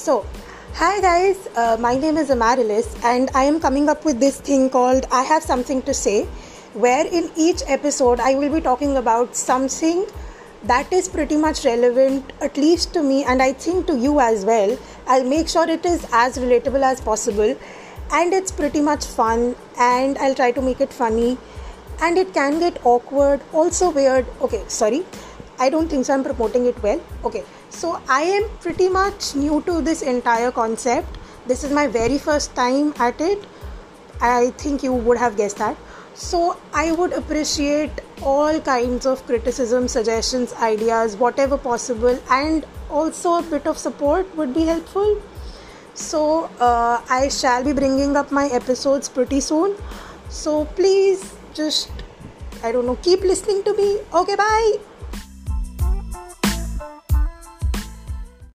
So, hi guys, uh, my name is Amarilis, and I am coming up with this thing called I Have Something to Say, where in each episode I will be talking about something that is pretty much relevant, at least to me, and I think to you as well. I'll make sure it is as relatable as possible, and it's pretty much fun, and I'll try to make it funny, and it can get awkward, also weird. Okay, sorry. I don't think so. I'm promoting it well. Okay, so I am pretty much new to this entire concept. This is my very first time at it. I think you would have guessed that. So I would appreciate all kinds of criticism, suggestions, ideas, whatever possible, and also a bit of support would be helpful. So uh, I shall be bringing up my episodes pretty soon. So please just, I don't know, keep listening to me. Okay, bye.